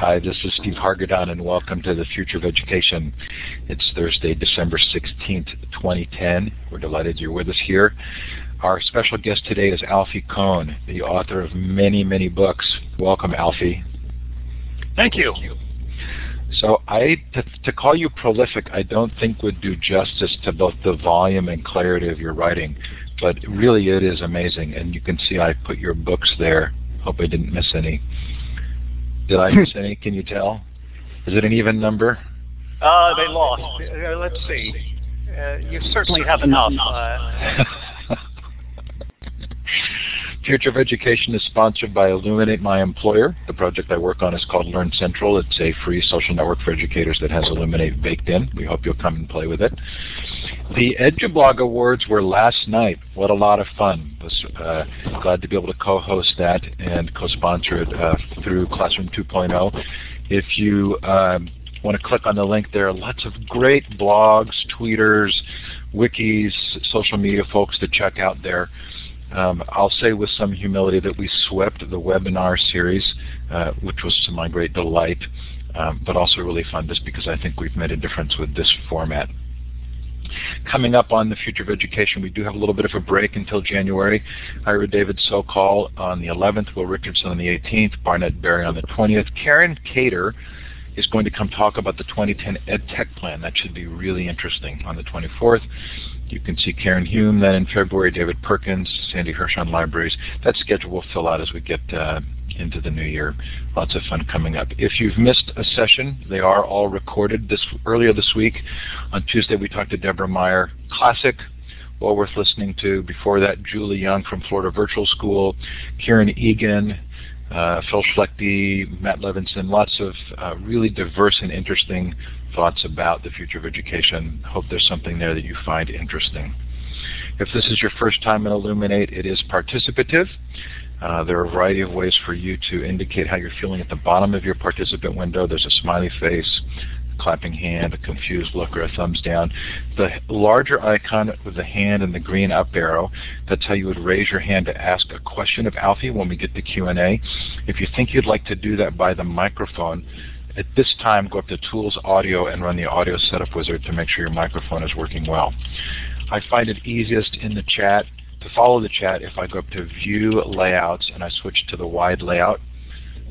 Hi, this is Steve Hargadon, and welcome to the Future of Education. It's Thursday, December 16th, 2010. We're delighted you're with us here. Our special guest today is Alfie Kohn, the author of many, many books. Welcome, Alfie. Thank you. So I, to, to, call you prolific, I don't think would do justice to both the volume and clarity of your writing, but really it is amazing. And you can see I put your books there. Hope I didn't miss any. Did I miss any? Can you tell? Is it an even number? Uh, they lost. Uh, let's see. Uh, you certainly have enough. Uh, Future of Education is sponsored by Elluminate My Employer. The project I work on is called Learn Central. It's a free social network for educators that has Elluminate baked in. We hope you'll come and play with it. The EduBlog Awards were last night. What a lot of fun. Was uh, glad to be able to co-host that and co-sponsor it uh, through Classroom 2.0. If you um, want to click on the link there, are lots of great blogs, tweeters, wikis, social media folks to check out there. Um, I'll say with some humility that we swept the webinar series, uh, which was to my great delight, um, but also really fun just because I think we've made a difference with this format. Coming up on the future of education, we do have a little bit of a break until January. Ira David Socol on the 11th, Will Richardson on the 18th, Barnett Berry on the 20th. Karen Cator is going to come talk about the 2010 Ed Tech Plan. That should be really interesting on the 24th. You can see Karen Hume then in February, David Perkins, Sandy Hirsch on libraries. That schedule will fill out as we get uh, into the new year. Lots of fun coming up. If you've missed a session, they are all recorded. This Earlier this week, on Tuesday, we talked to Deborah Meier. Classic, well worth listening to. Before that, Julie Young from Florida Virtual School, Karen Egan, Phil Schlechty, Matt Levinson, lots of uh, really diverse and interesting thoughts about the future of education. Hope there's something there that you find interesting. If this is your first time in Elluminate, it is participative. Uh, there are a variety of ways for you to indicate how you're feeling at the bottom of your participant window. There's a smiley face, clapping hand, a confused look, or a thumbs down. The larger icon with the hand and the green up arrow, that's how you would raise your hand to ask a question of Alfie when we get to Q&A. If you think you'd like to do that by the microphone, at this time go up to Tools Audio and run the Audio Setup Wizard to make sure your microphone is working well. I find it easiest in the chat to follow the chat if I go up to View Layouts and I switch to the wide layout.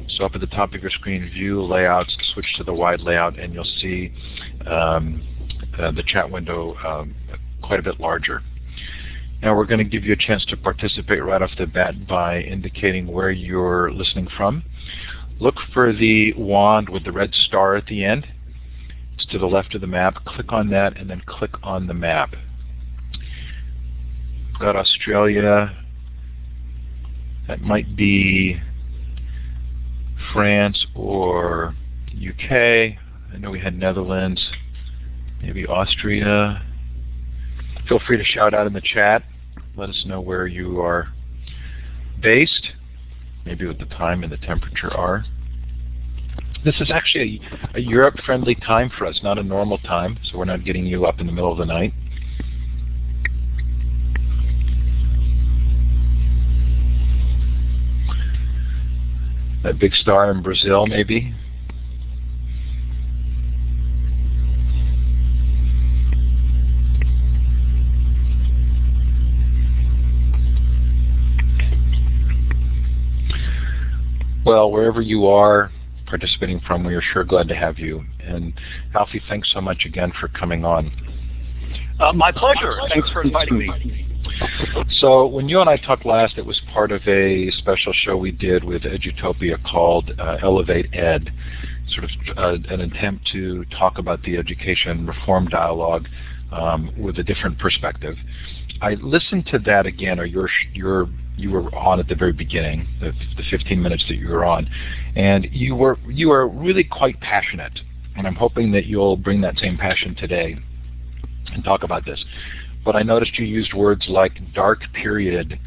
So up at the top of your screen, view layouts, switch to the wide layout, and you'll see um, uh, the chat window um, quite a bit larger. Now we're going to give you a chance to participate right off the bat by indicating where you're listening from. Look for the wand with the red star at the end. It's to the left of the map. Click on that and then click on the map. We've got Australia. That might be France or UK. I know we had Netherlands, maybe Austria. Feel free to shout out in the chat. Let us know where you are based, maybe what the time and the temperature are. This is actually a, a Europe-friendly time for us, not a normal time, so we're not getting you up in the middle of the night. A big star in Brazil, maybe. Well, wherever you are participating from, we are sure glad to have you. And Alfie, thanks so much again for coming on. Uh, my pleasure. Thanks for inviting me. So when you and I talked last, it was part of a special show we did with Edutopia called uh, Elevate Ed, sort of uh, an attempt to talk about the education reform dialogue um, with a different perspective. I listened to that again, or your your you were on at the very beginning, the, the 15 minutes that you were on, and you were you were really quite passionate, and I'm hoping that you'll bring that same passion today and talk about this but I noticed you used words like dark period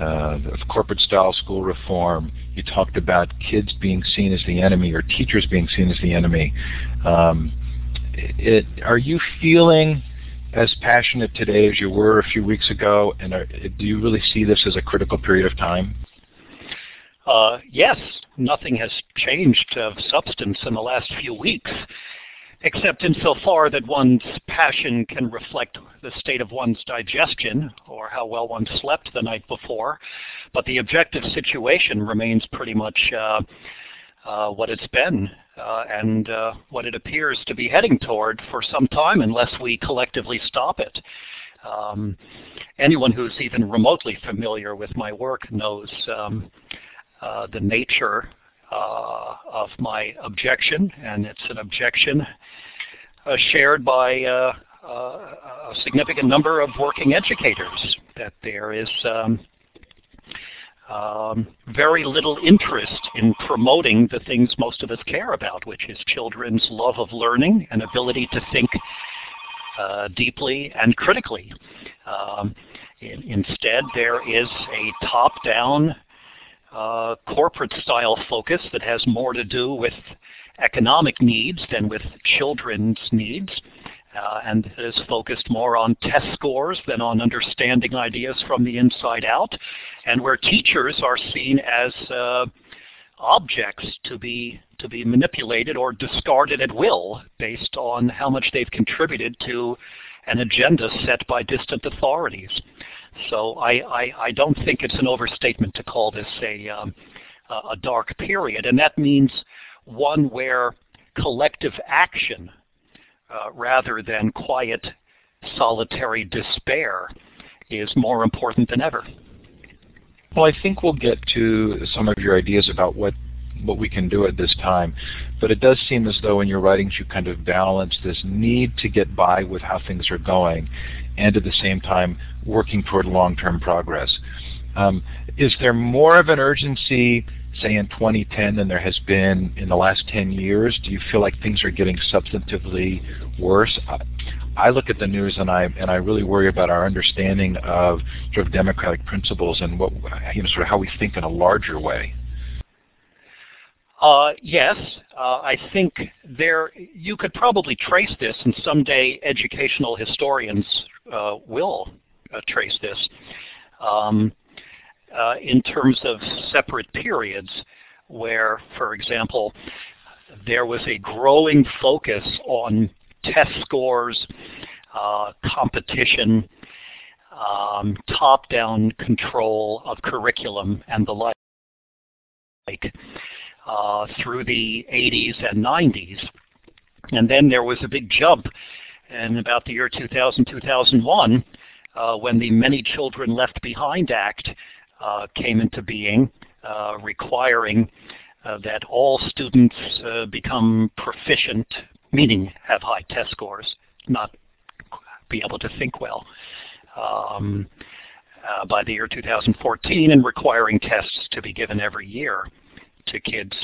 uh, of corporate style school reform. You talked about kids being seen as the enemy or teachers being seen as the enemy. Um, it, are you feeling as passionate today as you were a few weeks ago, and are, do you really see this as a critical period of time? Uh, yes, nothing has changed of substance in the last few weeks, except insofar that one's passion can reflect the state of one's digestion or how well one slept the night before. But the objective situation remains pretty much uh, uh, what it's been uh, and uh, what it appears to be heading toward for some time unless we collectively stop it. Um, anyone who's even remotely familiar with my work knows um, uh, the nature of my objection, and it's an objection uh, shared by uh, a significant number of working educators, that there is um, um, very little interest in promoting the things most of us care about, which is children's love of learning and ability to think uh, deeply and critically. Um, in, instead, there is a top-down uh, corporate-style focus that has more to do with economic needs than with children's needs. Uh, and is focused more on test scores than on understanding ideas from the inside out, and where teachers are seen as uh, objects to be to be manipulated or discarded at will based on how much they've contributed to an agenda set by distant authorities. So I, I, I don't think it's an overstatement to call this a, um, a dark period, and that means one where collective action uh, rather than quiet solitary despair is more important than ever. Well, I think we'll get to some of your ideas about what what we can do at this time. But it does seem as though in your writings you kind of balance this need to get by with how things are going and at the same time working toward long-term progress. Um, is there more of an urgency, say in 2010, than there has been in the last 10 years? Do you feel like things are getting substantively worse? I look at the news and I and I really worry about our understanding of sort of democratic principles and what you know sort of how we think in a larger way. Uh, yes, uh, I think there you could probably trace this, and someday educational historians uh, will uh, trace this. Um, uh, in terms of separate periods where, for example, there was a growing focus on test scores, uh, competition, um, top-down control of curriculum, and the like uh, through the 80s and 90s. And then there was a big jump in about the year 2000, 2001, uh, when the Many Children Left Behind Act uh, came into being, uh, requiring uh, that all students uh, become proficient meaning have high test scores, not be able to think well. Um, by the year 2014 and requiring tests to be given every year to kids.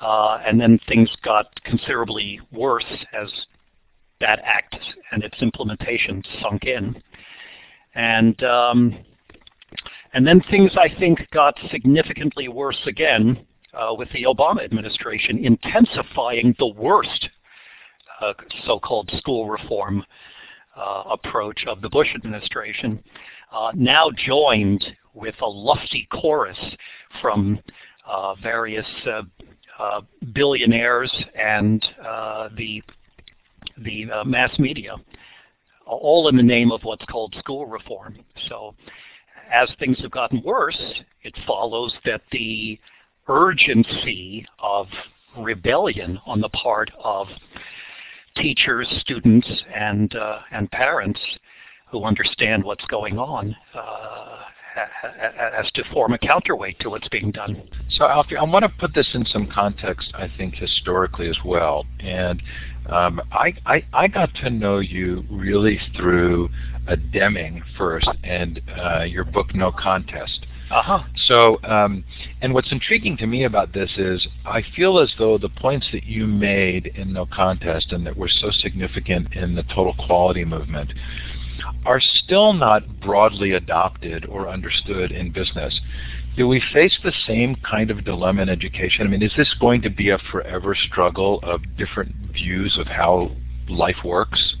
Uh, and then things got considerably worse as that act and its implementation sunk in. And um, and then things I think got significantly worse again uh, with the Obama administration intensifying the worst uh, so-called school reform uh, approach of the Bush administration, uh, now joined with a lusty chorus from Uh, various uh, uh, billionaires and the the mass media, all in the name of what's called school reform. So as things have gotten worse, it follows that the urgency of rebellion on the part of teachers, students, and uh, and parents who understand what's going on uh, as to form a counterweight to what's being done. So Alfie, I want to put this in some context, I think, historically as well. And um, I, I, I, got to know you really through a Deming first and uh, your book No Contest. Uh-huh. So, um, and what's intriguing to me about this is I feel as though the points that you made in No Contest and that were so significant in the total quality movement are still not broadly adopted or understood in business. Do we face the same kind of dilemma in education? I mean, is this going to be a forever struggle of different views of how life works?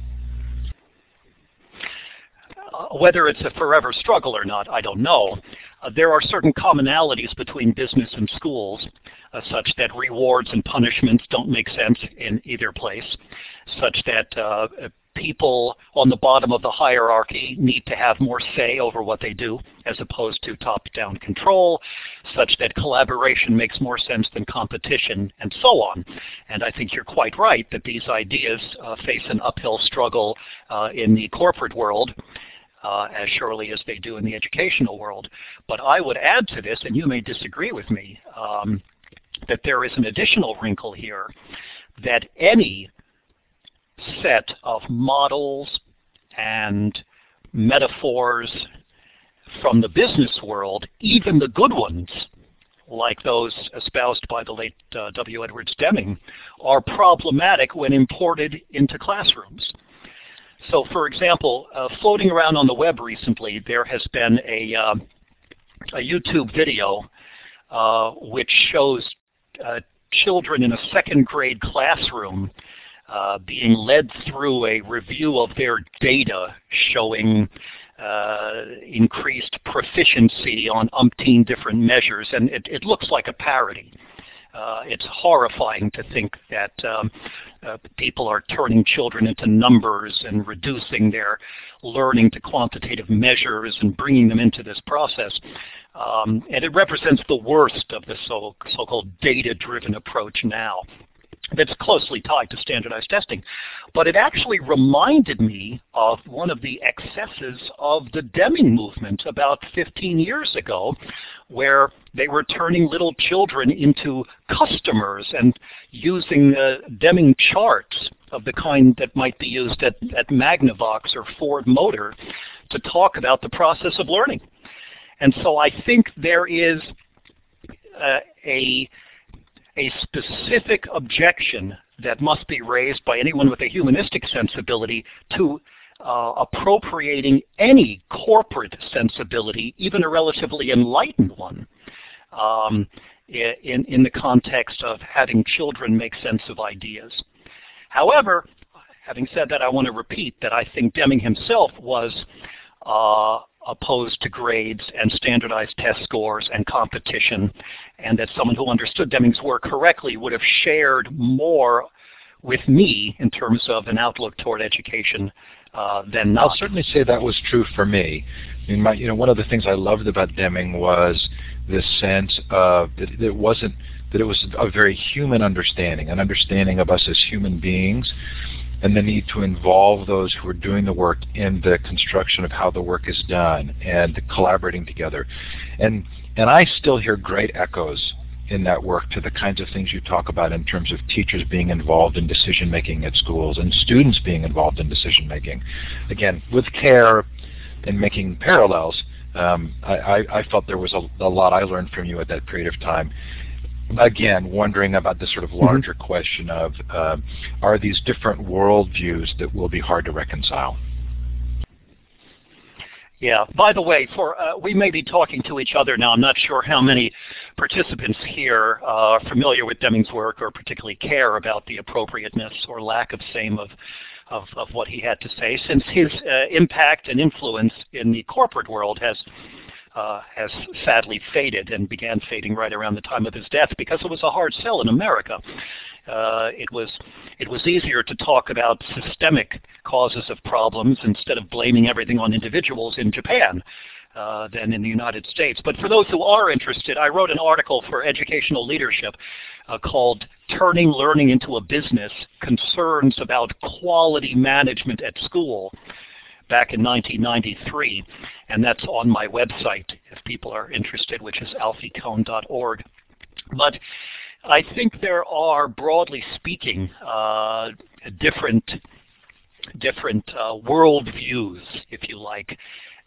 whether it's a forever struggle or not, I don't know. Uh, there are certain commonalities between business and schools, uh, such that rewards and punishments don't make sense in either place, such that uh, people on the bottom of the hierarchy need to have more say over what they do as opposed to top-down control, such that collaboration makes more sense than competition, and so on. And I think you're quite right that these ideas uh, face an uphill struggle uh, in the corporate world. Uh, as surely as they do in the educational world. But I would add to this, and you may disagree with me, um, that there is an additional wrinkle here, that any set of models and metaphors from the business world, even the good ones, like those espoused by the late uh, W. Edwards Deming, are problematic when imported into classrooms. So for example, uh, floating around on the web recently, there has been a, uh, a YouTube video uh, which shows uh, children in a second grade classroom being led through a review of their data showing uh, increased proficiency on umpteen different measures, and it, it looks like a parody. Uh, it's horrifying to think that um, uh, people are turning children into numbers and reducing their learning to quantitative measures and bringing them into this process. Um, and it represents the worst of the so, so-called data-driven approach now that's closely tied to standardized testing. But it actually reminded me of one of the excesses of the Deming movement about 15 years ago, where they were turning little children into customers and using uh, Deming charts of the kind that might be used at, at Magnavox or Ford Motor to talk about the process of learning. And so I think there is uh, a a specific objection that must be raised by anyone with a humanistic sensibility to uh, appropriating any corporate sensibility, even a relatively enlightened one, um, in, in the context of having children make sense of ideas. However, having said that, I want to repeat that I think Deming himself was uh, opposed to grades and standardized test scores and competition, and that someone who understood Deming's work correctly would have shared more with me in terms of an outlook toward education uh, than not. I'll certainly say that was true for me. I mean, my, you know, one of the things I loved about Deming was this sense of that it wasn't that it was a very human understanding, an understanding of us as human beings, and the need to involve those who are doing the work in the construction of how the work is done and collaborating together. And and I still hear great echoes in that work to the kinds of things you talk about in terms of teachers being involved in decision making at schools and students being involved in decision making. Again, with care and making parallels, um, I, I, felt there was a, a lot I learned from you at that period of time again, wondering about the sort of mm-hmm. larger mm -hmm. question of uh, are these different worldviews that will be hard to reconcile? Yeah. By the way, for uh, we may be talking to each other now. I'm not sure how many participants here uh, are familiar with Deming's work or particularly care about the appropriateness or lack of same of of, of what he had to say, since his uh, impact and influence in the corporate world has uh, has sadly faded and began fading right around the time of his death because it was a hard sell in America. Uh, it was it was easier to talk about systemic causes of problems instead of blaming everything on individuals in Japan. Uh, than in the United States. But for those who are interested, I wrote an article for educational leadership uh, called Turning Learning into a Business, Concerns about Quality Management at School back in 1993, and that's on my website if people are interested, which is alfiekohn.org. But I think there are, broadly speaking, uh, different different uh, worldviews, if you like,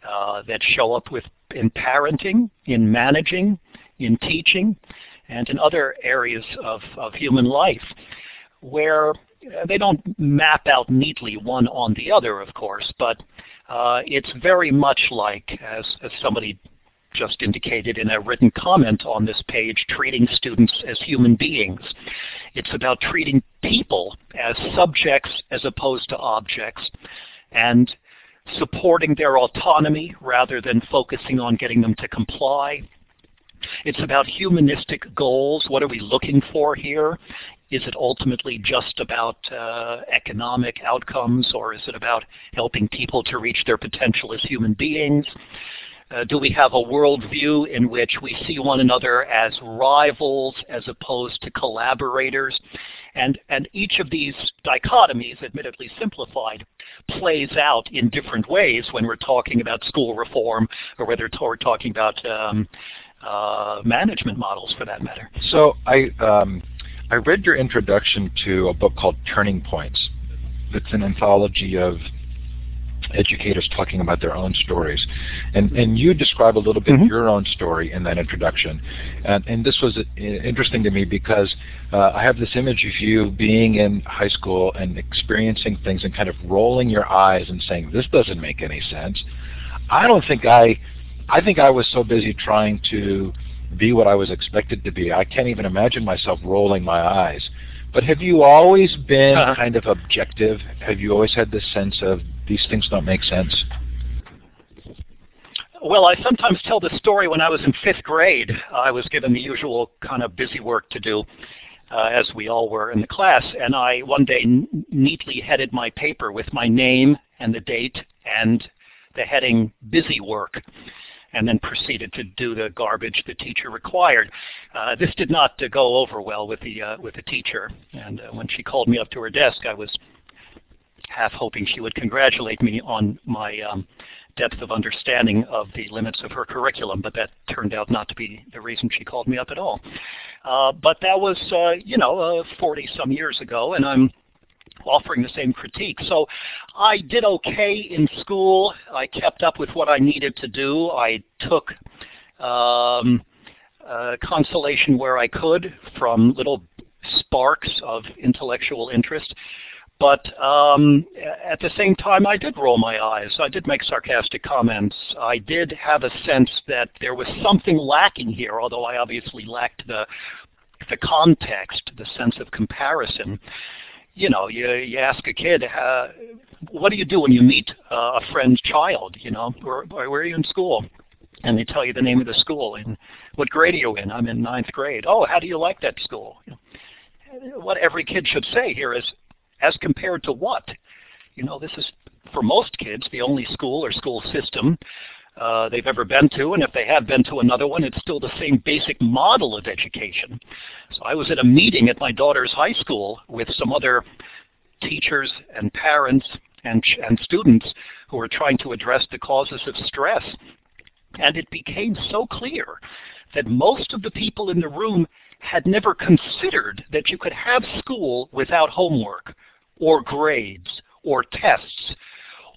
uh, that show up with in parenting, in managing, in teaching, and in other areas of, of human life, where they don't map out neatly one on the other, of course, but uh, it's very much like, as, as somebody just indicated in a written comment on this page, treating students as human beings. It's about treating people as subjects as opposed to objects, and supporting their autonomy rather than focusing on getting them to comply. It's about humanistic goals. What are we looking for here? Is it ultimately just about uh, economic outcomes or is it about helping people to reach their potential as human beings? Uh, do we have a worldview in which we see one another as rivals as opposed to collaborators? And, and each of these dichotomies, admittedly simplified, plays out in different ways when we're talking about school reform or whether we're talking about um, uh, management models for that matter. So I, um, I read your introduction to a book called Turning Points. It's an anthology of educators talking about their own stories. And, and you describe a little bit mm -hmm. your own story in that introduction. And, and this was uh, interesting to me because uh, I have this image of you being in high school and experiencing things and kind of rolling your eyes and saying, this doesn't make any sense. I don't think I, I think I was so busy trying to be what I was expected to be. I can't even imagine myself rolling my eyes. But have you always been uh -huh. kind of objective? Have you always had this sense of these things don't make sense? Well, I sometimes tell the story when I was in fifth grade. I was given the usual kind of busy work to do, uh, as we all were in the class, and I one day neatly headed my paper with my name and the date and the heading busy work and then proceeded to do the garbage the teacher required. Uh, this did not uh, go over well with the uh, with the teacher, and uh, when she called me up to her desk, I was half hoping she would congratulate me on my um, depth of understanding of the limits of her curriculum, but that turned out not to be the reason she called me up at all. Uh, but that was, uh, you know, 40-some uh, years ago, and I'm offering the same critique. So I did okay in school. I kept up with what I needed to do. I took um, uh, consolation where I could from little sparks of intellectual interest. But um, at the same time, I did roll my eyes. I did make sarcastic comments. I did have a sense that there was something lacking here, although I obviously lacked the the context, the sense of comparison. You know, you, you ask a kid, uh, what do you do when you meet uh, a friend's child? You know, where, where are you in school? And they tell you the name of the school and what grade are you in? I'm in ninth grade. Oh, how do you like that school? You know, what every kid should say here is, as compared to what? You know, this is, for most kids, the only school or school system uh, they've ever been to, and if they have been to another one, it's still the same basic model of education. So I was at a meeting at my daughter's high school with some other teachers and parents and, and students who were trying to address the causes of stress. And it became so clear that most of the people in the room had never considered that you could have school without homework or grades or tests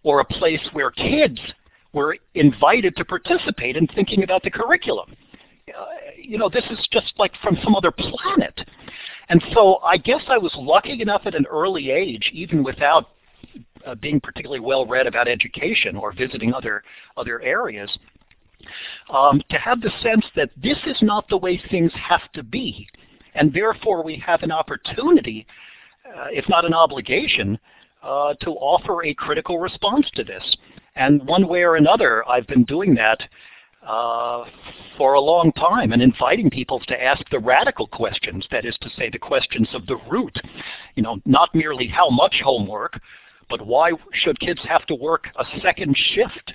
or a place where kids were invited to participate in thinking about the curriculum. Uh, you know, this is just like from some other planet. And so I guess I was lucky enough at an early age, even without uh, being particularly well read about education or visiting other, other areas, um, to have the sense that this is not the way things have to be. And therefore we have an opportunity, uh, if not an obligation, uh, to offer a critical response to this. And one way or another, I've been doing that uh, for a long time and inviting people to ask the radical questions, that is to say the questions of the root. You know, not merely how much homework, but why should kids have to work a second shift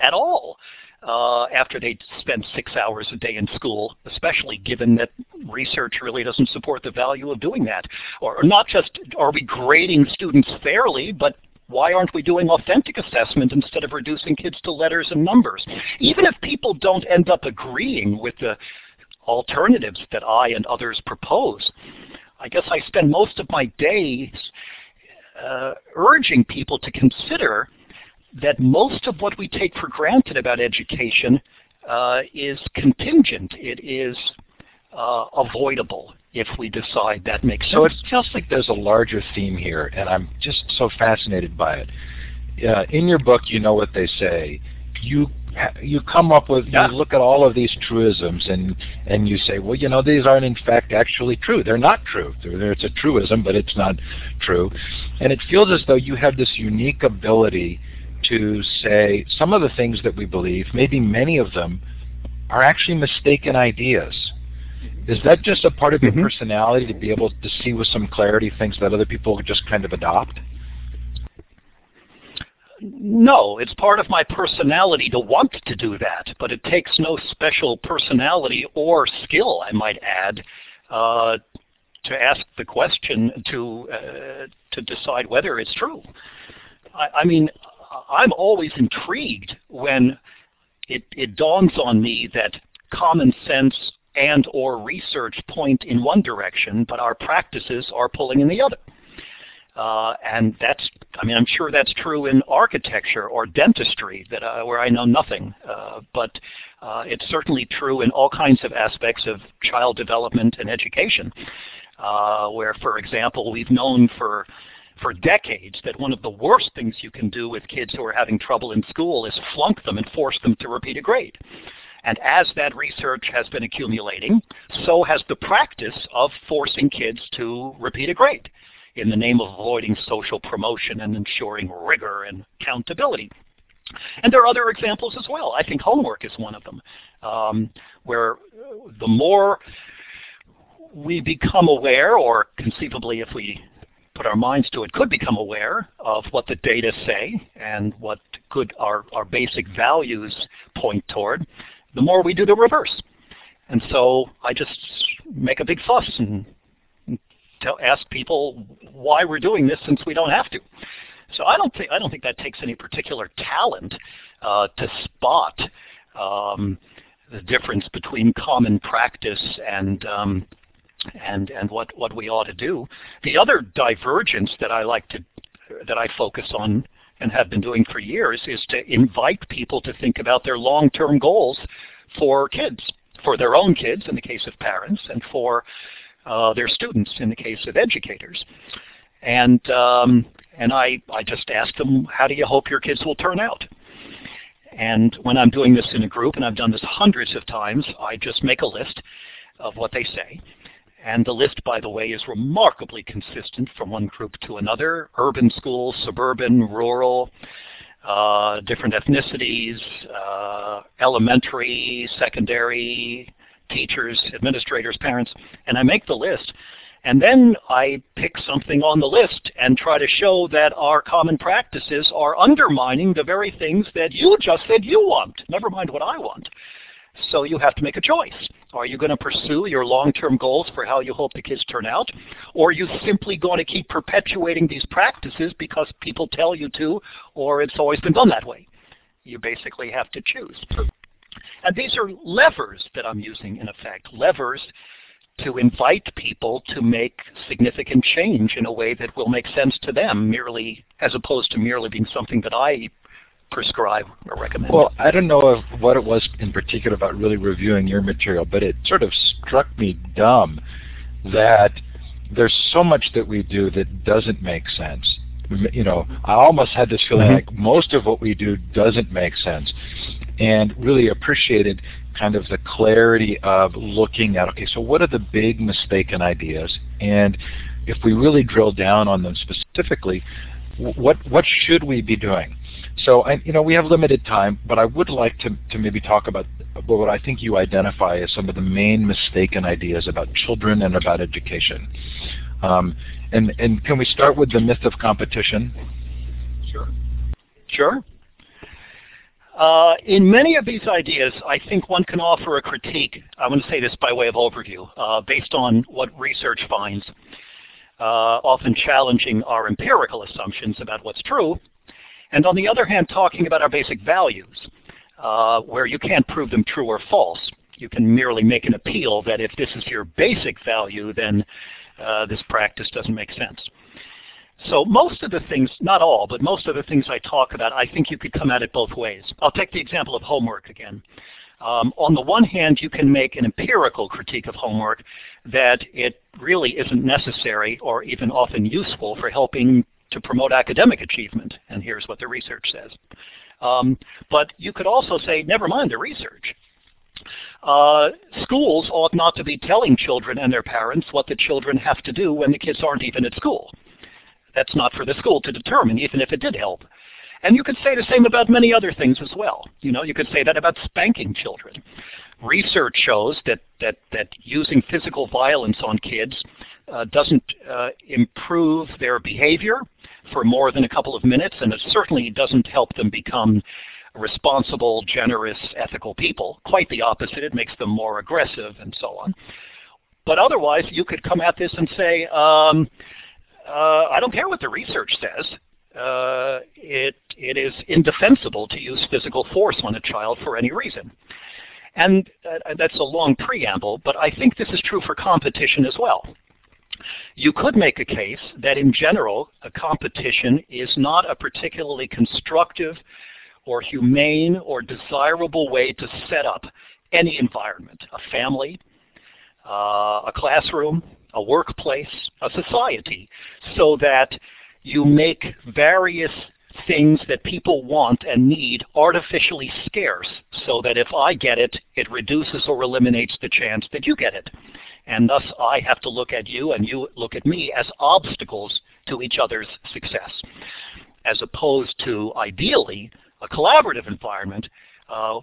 at all? Uh, after they spend six hours a day in school, especially given that research really doesn't support the value of doing that. Or, or not just are we grading students fairly, but why aren't we doing authentic assessment instead of reducing kids to letters and numbers? Even if people don't end up agreeing with the alternatives that I and others propose, I guess I spend most of my days uh, urging people to consider that most of what we take for granted about education uh, is contingent. It is uh, avoidable if we decide that makes sense. So it feels like there's a larger theme here, and I'm just so fascinated by it. Uh, in your book, you know what they say. You you come up with yeah. you look at all of these truisms and and you say, well, you know, these aren't in fact actually true. They're not true. They're, it's a truism, but it's not true. And it feels as though you have this unique ability to say some of the things that we believe, maybe many of them, are actually mistaken ideas. Is that just a part of your mm-hmm. personality to be able to see with some clarity things that other people just kind of adopt? No, it's part of my personality to want to do that, but it takes no special personality or skill, I might add, uh, to ask the question to uh, to decide whether it's true. I, I mean, I'm always intrigued when it, it dawns on me that common sense and or research point in one direction, but our practices are pulling in the other. Uh, and that's, I mean, I'm sure that's true in architecture or dentistry, that uh, where I know nothing. Uh, but uh, it's certainly true in all kinds of aspects of child development and education, uh, where, for example, we've known for for decades that one of the worst things you can do with kids who are having trouble in school is flunk them and force them to repeat a grade. And as that research has been accumulating, so has the practice of forcing kids to repeat a grade in the name of avoiding social promotion and ensuring rigor and accountability. And there are other examples as well. I think homework is one of them, um, where the more we become aware, or conceivably if we put our minds to it, could become aware of what the data say and what could our, our basic values point toward, the more we do the reverse. And so I just make a big fuss and tell, ask people why we're doing this since we don't have to. So I don't think I don't think that takes any particular talent uh, to spot um, the difference between common practice and um, and and what what we ought to do. The other divergence that I like to that I focus on and have been doing for years is to invite people to think about their long-term goals for kids, for their own kids in the case of parents, and for uh, their students in the case of educators. And, um, and I, I just ask them, how do you hope your kids will turn out? And when I'm doing this in a group, and I've done this hundreds of times, I just make a list of what they say. And the list, by the way, is remarkably consistent from one group to another. Urban schools, suburban, rural, uh, different ethnicities, uh, elementary, secondary, teachers, administrators, parents, and I make the list. And then I pick something on the list and try to show that our common practices are undermining the very things that you just said you want, never mind what I want. So you have to make a choice. Are you going to pursue your long-term goals for how you hope the kids turn out? Or are you simply going to keep perpetuating these practices because people tell you to or it's always been done that way? You basically have to choose. And these are levers that I'm using in effect, levers to invite people to make significant change in a way that will make sense to them merely as opposed to merely being something that I prescribe or recommend. Well, I don't know what it was in particular about really reviewing your material, but it sort of struck me dumb that there's so much that we do that doesn't make sense. You know, I almost had this feeling mm-hmm. like most of what we do doesn't make sense and really appreciated kind of the clarity of looking at, okay, so what are the big mistaken ideas? And if we really drill down on them specifically, what what should we be doing? So, I, you know, we have limited time, but I would like to, to maybe talk about what I think you identify as some of the main mistaken ideas about children and about education. Um, and, and can we start with the myth of competition? Sure. Sure. Uh, in many of these ideas, I think one can offer a critique. I'm going to say this by way of overview, uh, based on what research finds, often challenging our empirical assumptions about what's true, and on the other hand, talking about our basic values, uh, where you can't prove them true or false. You can merely make an appeal that if this is your basic value, then uh, this practice doesn't make sense. So most of the things, not all, but most of the things I talk about, I think you could come at it both ways. I'll take the example of homework again. Um, on the one hand, you can make an empirical critique of homework that it really isn't necessary or even often useful for helping to promote academic achievement, and here's what the research says. Um, but you could also say, never mind the research. Uh, schools ought not to be telling children and their parents what the children have to do when the kids aren't even at school. That's not for the school to determine, even if it did help. And you could say the same about many other things as well. You know, you could say that about spanking children. Research shows that that that using physical violence on kids uh, doesn't uh, improve their behavior for more than a couple of minutes, and it certainly doesn't help them become responsible, generous, ethical people. Quite the opposite. It makes them more aggressive and so on. But otherwise, you could come at this and say, um, uh, I don't care what the research says. Uh, it, it is indefensible to use physical force on a child for any reason. And uh, that's a long preamble, but I think this is true for competition as well. You could make a case that in general, a competition is not a particularly constructive or humane or desirable way to set up any environment, a family, uh, a classroom, a workplace, a society, so that you make various things that people want and need artificially scarce so that if I get it, it reduces or eliminates the chance that you get it. And thus I have to look at you and you look at me as obstacles to each other's success. As opposed to, ideally, a collaborative environment uh,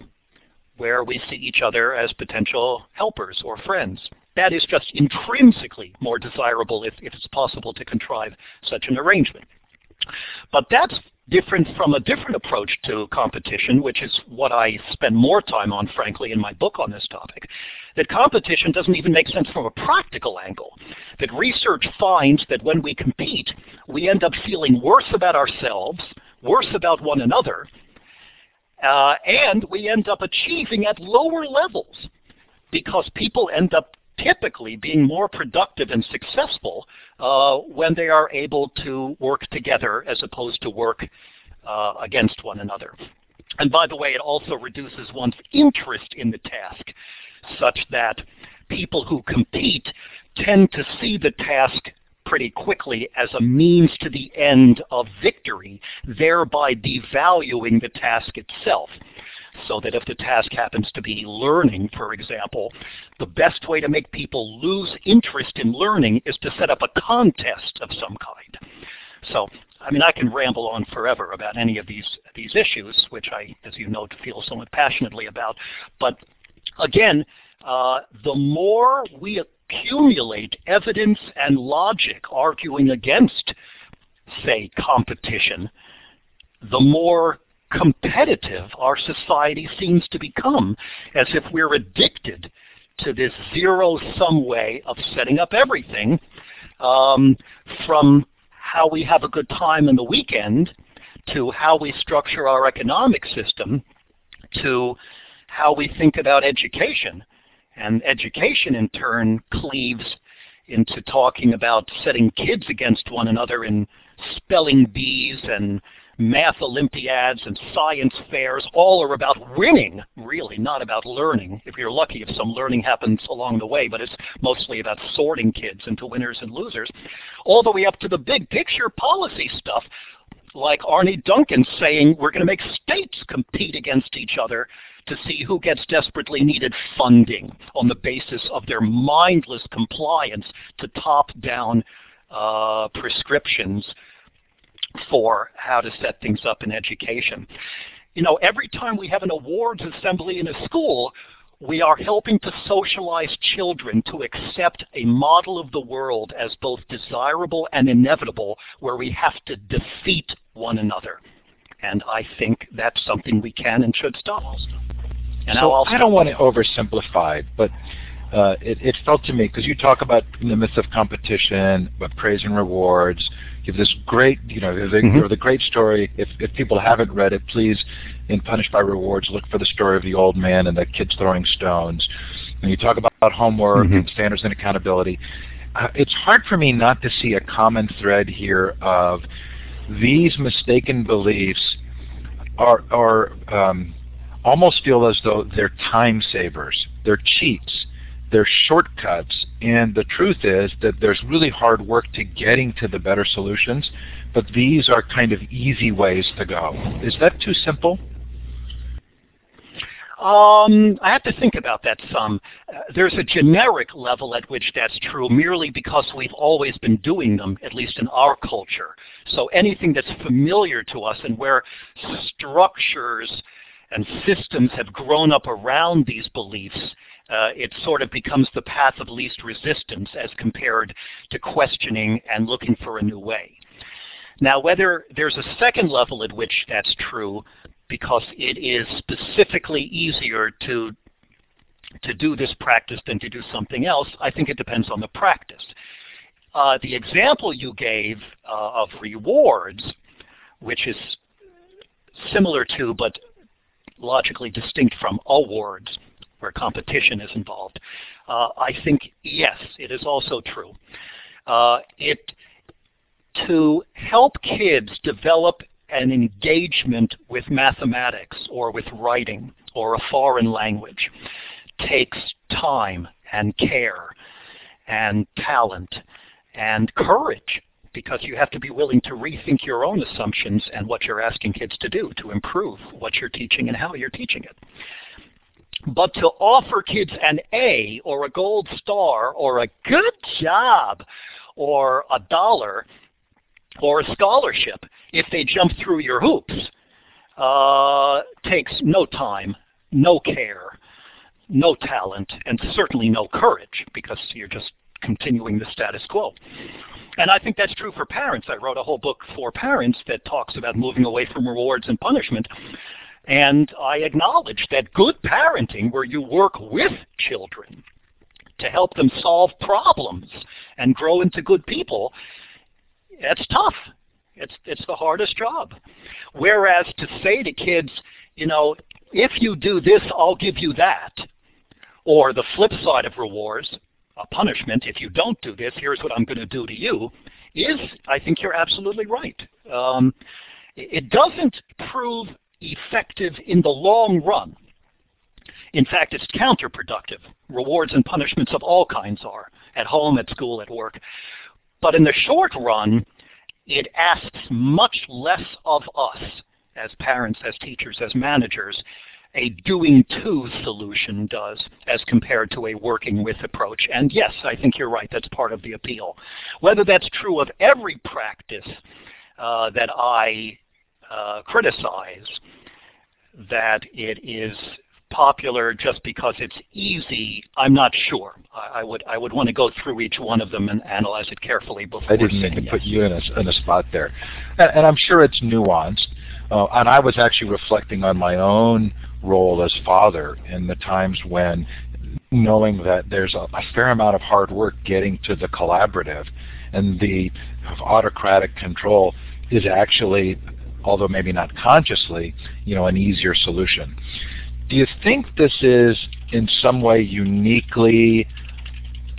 where we see each other as potential helpers or friends. That is just intrinsically more desirable if, if it's possible to contrive such an arrangement. But that's different from a different approach to competition, which is what I spend more time on, frankly, in my book on this topic, that competition doesn't even make sense from a practical angle. That research finds that when we compete, we end up feeling worse about ourselves, worse about one another, uh, and we end up achieving at lower levels because people end up typically being more productive and successful uh, when they are able to work together as opposed to work uh, against one another. And by the way, it also reduces one's interest in the task such that people who compete tend to see the task pretty quickly as a means to the end of victory, thereby devaluing the task itself so that if the task happens to be learning, for example, the best way to make people lose interest in learning is to set up a contest of some kind. So, I mean, I can ramble on forever about any of these, these issues, which I, as you know, feel somewhat passionately about. But again, uh, the more we accumulate evidence and logic arguing against, say, competition, the more competitive our society seems to become, as if we're addicted to this zero-sum way of setting up everything um, from how we have a good time in the weekend to how we structure our economic system to how we think about education. And education in turn cleaves into talking about setting kids against one another in spelling bees and math olympiads and science fairs all are about winning, really, not about learning. If you're lucky, if some learning happens along the way, but it's mostly about sorting kids into winners and losers, all the way up to the big picture policy stuff, like Arne Duncan saying we're going to make states compete against each other to see who gets desperately needed funding on the basis of their mindless compliance to top-down uh, prescriptions for how to set things up in education. You know, every time we have an awards assembly in a school, we are helping to socialize children to accept a model of the world as both desirable and inevitable where we have to defeat one another. And I think that's something we can and should stop. And so I don't want to oversimplify, but uh, it, it, felt to me, because you talk about the myth of competition, but praise and rewards, you have this great, you know, the, mm-hmm. the great story. If, if people haven't read it, please, in Punished by Rewards, look for the story of the old man and the kids throwing stones. And you talk about homework mm-hmm. and standards and accountability. Uh, it's hard for me not to see a common thread here of these mistaken beliefs are, are um, almost feel as though they're time savers. They're cheats they're shortcuts. And the truth is that there's really hard work to getting to the better solutions, but these are kind of easy ways to go. Is that too simple? Um, I have to think about that some. Uh, there's a generic level at which that's true merely because we've always been doing them, at least in our culture. So anything that's familiar to us and where structures and systems have grown up around these beliefs, uh, it sort of becomes the path of least resistance as compared to questioning and looking for a new way. Now, whether there's a second level at which that's true, because it is specifically easier to to do this practice than to do something else, I think it depends on the practice. Uh, the example you gave uh, of rewards, which is similar to but logically distinct from awards, where competition is involved, uh, I think yes, it is also true. Uh, it to help kids develop an engagement with mathematics or with writing or a foreign language takes time and care and talent and courage because you have to be willing to rethink your own assumptions and what you're asking kids to do to improve what you're teaching and how you're teaching it. But to offer kids an A or a gold star or a good job or a dollar or a scholarship if they jump through your hoops uh, takes no time, no care, no talent, and certainly no courage because you're just continuing the status quo. And I think that's true for parents. I wrote a whole book for parents that talks about moving away from rewards and punishment. And I acknowledge that good parenting, where you work with children to help them solve problems and grow into good people, it's tough. It's it's the hardest job. Whereas to say to kids, you know, if you do this, I'll give you that. Or the flip side of rewards, a punishment, if you don't do this, here's what I'm going to do to you, is, I think you're absolutely right. Um, it doesn't prove effective in the long run. In fact, it's counterproductive. Rewards and punishments of all kinds are, at home, at school, at work. But in the short run, it asks much less of us as parents, as teachers, as managers, a doing to solution does as compared to a working with approach. And yes, I think you're right, that's part of the appeal. Whether that's true of every practice uh, that I uh, criticize, that it is popular just because it's easy, I'm not sure. I, I would I would want to go through each one of them and analyze it carefully before I didn't mean to yes. put you in a, in a spot there. And, and I'm sure it's nuanced. Uh, and I was actually reflecting on my own role as father in the times when knowing that there's a, a fair amount of hard work getting to the collaborative and the autocratic control is actually although maybe not consciously, you know, an easier solution. Do you think this is in some way uniquely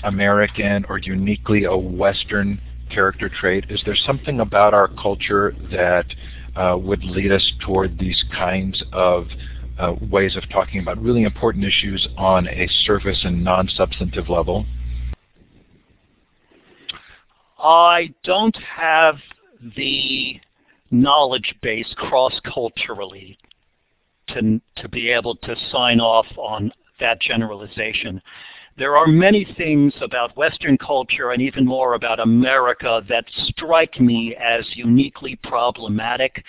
American or uniquely a Western character trait? Is there something about our culture that uh, would lead us toward these kinds of Uh, ways of talking about really important issues on a surface and non-substantive level? I don't have the knowledge base cross-culturally to, to be able to sign off on that generalization. There are many things about Western culture and even more about America that strike me as uniquely problematic,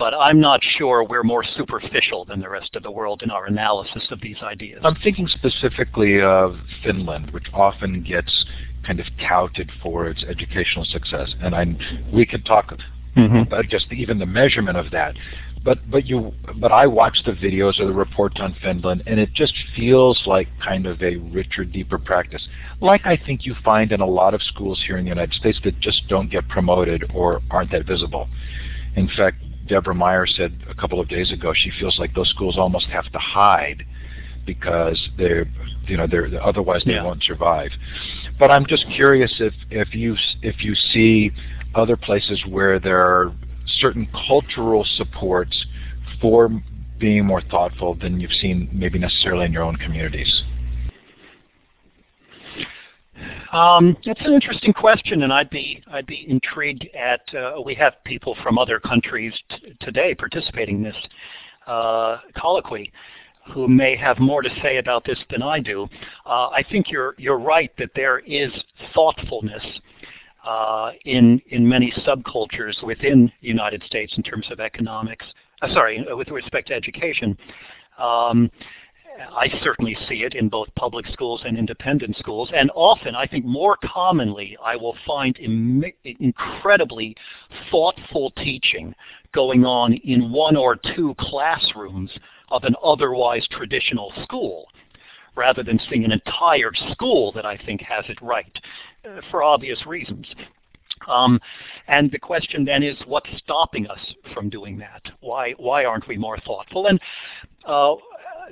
but I'm not sure we're more superficial than the rest of the world in our analysis of these ideas. I'm thinking specifically of Finland, which often gets kind of touted for its educational success, and I, we could talk mm-hmm. about just even the measurement of that but but you but I watched the videos or the reports on Finland, and it just feels like kind of a richer, deeper practice, like I think you find in a lot of schools here in the United States that just don't get promoted or aren't that visible. In fact, Deborah Meier said a couple of days ago she feels like those schools almost have to hide because they're you know they're otherwise they yeah. won't survive. But I'm just curious if if you if you see other places where there are certain cultural supports for being more thoughtful than you've seen maybe necessarily in your own communities? Um, that's an interesting question, and I'd be I'd be intrigued at. Uh, we have people from other countries today participating in this uh, colloquy. who may have more to say about this than I do. Uh, I think you're you're right that there is thoughtfulness uh, in in many subcultures within the United States in terms of economics. Uh, sorry, with respect to education. Um, I certainly see it in both public schools and independent schools, and often, I think more commonly, I will find Im incredibly thoughtful teaching going on in one or two classrooms of an otherwise traditional school rather than seeing an entire school that I think has it right uh, for obvious reasons. Um, and the question then is, what's stopping us from doing that? Why, why aren't we more thoughtful? And uh,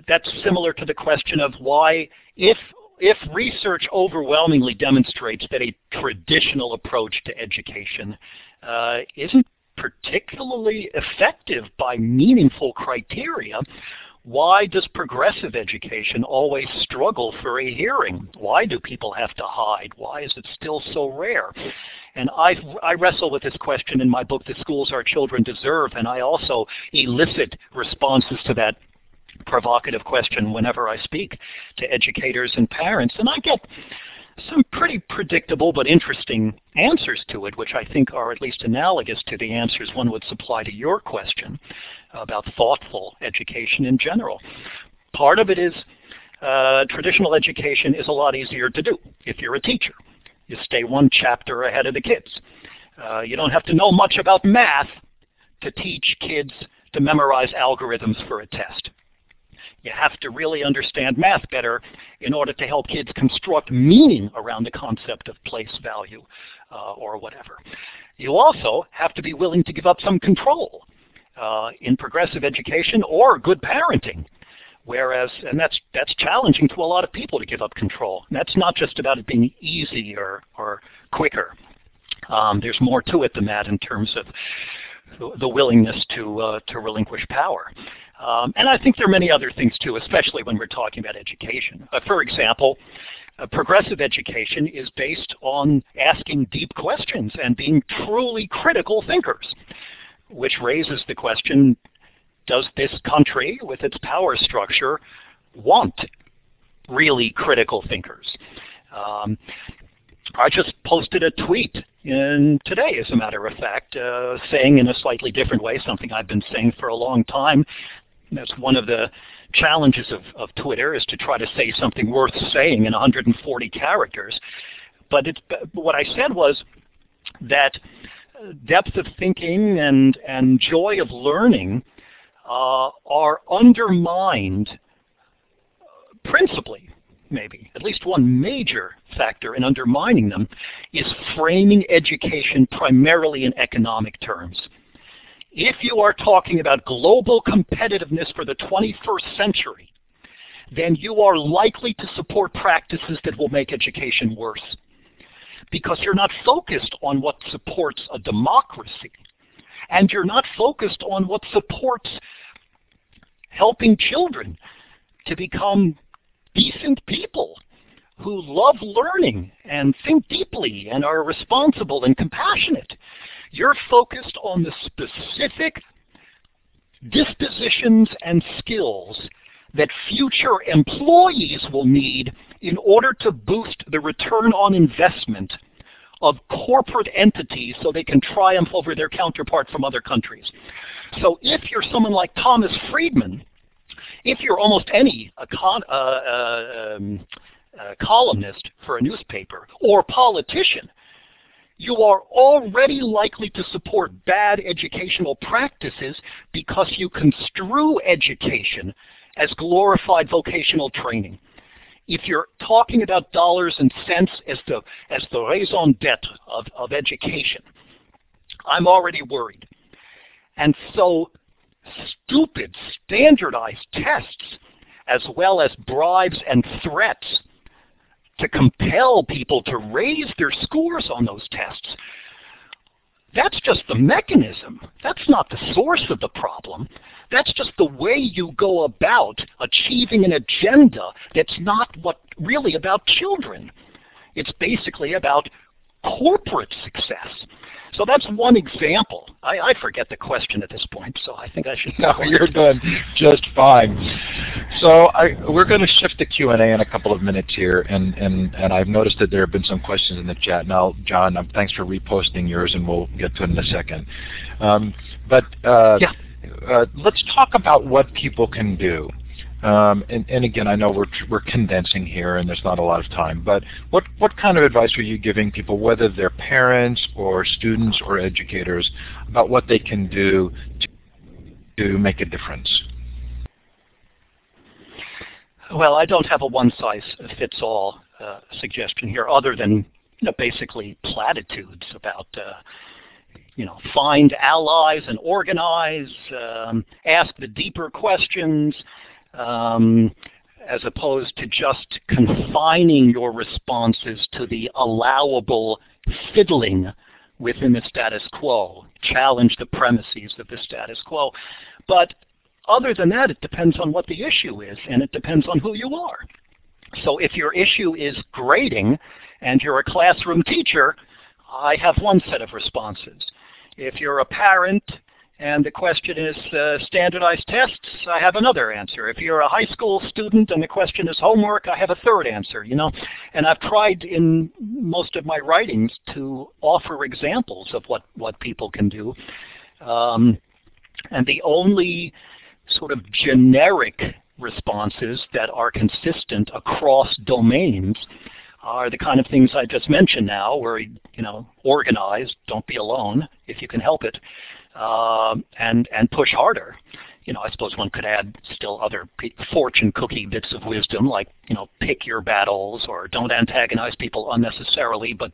that's similar to the question of why, if if research overwhelmingly demonstrates that a traditional approach to education uh, isn't particularly effective by meaningful criteria, why does progressive education always struggle for a hearing? Why do people have to hide? Why is it still so rare? And I, I wrestle with this question in my book, The Schools Our Children Deserve, and I also elicit responses to that provocative question whenever I speak to educators and parents. And I get some pretty predictable but interesting answers to it, which I think are at least analogous to the answers one would supply to your question about thoughtful education in general. Part of it is uh, traditional education is a lot easier to do if you're a teacher. You stay one chapter ahead of the kids. Uh, you don't have to know much about math to teach kids to memorize algorithms for a test. You have to really understand math better in order to help kids construct meaning around the concept of place value uh, or whatever. You also have to be willing to give up some control uh, in progressive education or good parenting. Whereas, and that's that's challenging to a lot of people to give up control. And that's not just about it being easy or, or quicker. Um, there's more to it than that in terms of the, willingness to uh, to relinquish power. Um, and I think there are many other things too, especially when we're talking about education. Uh, for example, uh, progressive education is based on asking deep questions and being truly critical thinkers, which raises the question, does this country with its power structure want really critical thinkers? Um, I just posted a tweet in today, as a matter of fact, uh, saying in a slightly different way something I've been saying for a long time, that's one of the challenges of, of Twitter is to try to say something worth saying in 140 characters. But it, what I said was that depth of thinking and, and joy of learning uh, are undermined principally, maybe, at least one major factor in undermining them is framing education primarily in economic terms. If you are talking about global competitiveness for the 21st century, then you are likely to support practices that will make education worse. Because you're not focused on what supports a democracy. And you're not focused on what supports helping children to become decent people who love learning and think deeply and are responsible and compassionate. You're focused on the specific dispositions and skills that future employees will need in order to boost the return on investment of corporate entities so they can triumph over their counterparts from other countries. So if you're someone like Thomas Friedman, if you're almost any uh, um, columnist for a newspaper or politician, you are already likely to support bad educational practices because you construe education as glorified vocational training. If you're talking about dollars and cents as the, as the raison d'etre of, of education, I'm already worried. And so stupid standardized tests as well as bribes and threats to compel people to raise their scores on those tests. That's just the mechanism. That's not the source of the problem. That's just the way you go about achieving an agenda that's not what really about children. It's basically about corporate success. So that's one example. I, I, forget the question at this point, so I think I should. No, you're doing just fine. so I, we're going to shift to Q&A in a couple of minutes here, and, and, and I've noticed that there have been some questions in the chat. Now, John, um, thanks for reposting yours, and we'll get to it in a second. Um, but uh, yeah. uh, let's talk about what people can do. Um, and, and, again, I know we're, we're condensing here and there's not a lot of time, but what, what kind of advice are you giving people, whether they're parents or students or educators, about what they can do to, to make a difference? Well, I don't have a one-size-fits-all uh, suggestion here other than you know, basically platitudes about uh, you know, find allies and organize, um, ask the deeper questions, um, as opposed to just confining your responses to the allowable fiddling within the status quo, challenge the premises of the status quo. But other than that, it depends on what the issue is, and it depends on who you are. So if your issue is grading and you're a classroom teacher, I have one set of responses. If you're a parent and the question is uh, standardized tests, I have another answer. If you're a high school student and the question is homework, I have a third answer, you know. And I've tried in most of my writings to offer examples of what, what people can do. Um, and the only sort of generic responses that are consistent across domains are the kind of things I just mentioned now, where you know, organize, don't be alone if you can help it, uh, and and push harder. You know, I suppose one could add still other fortune cookie bits of wisdom, like you know, pick your battles or don't antagonize people unnecessarily, but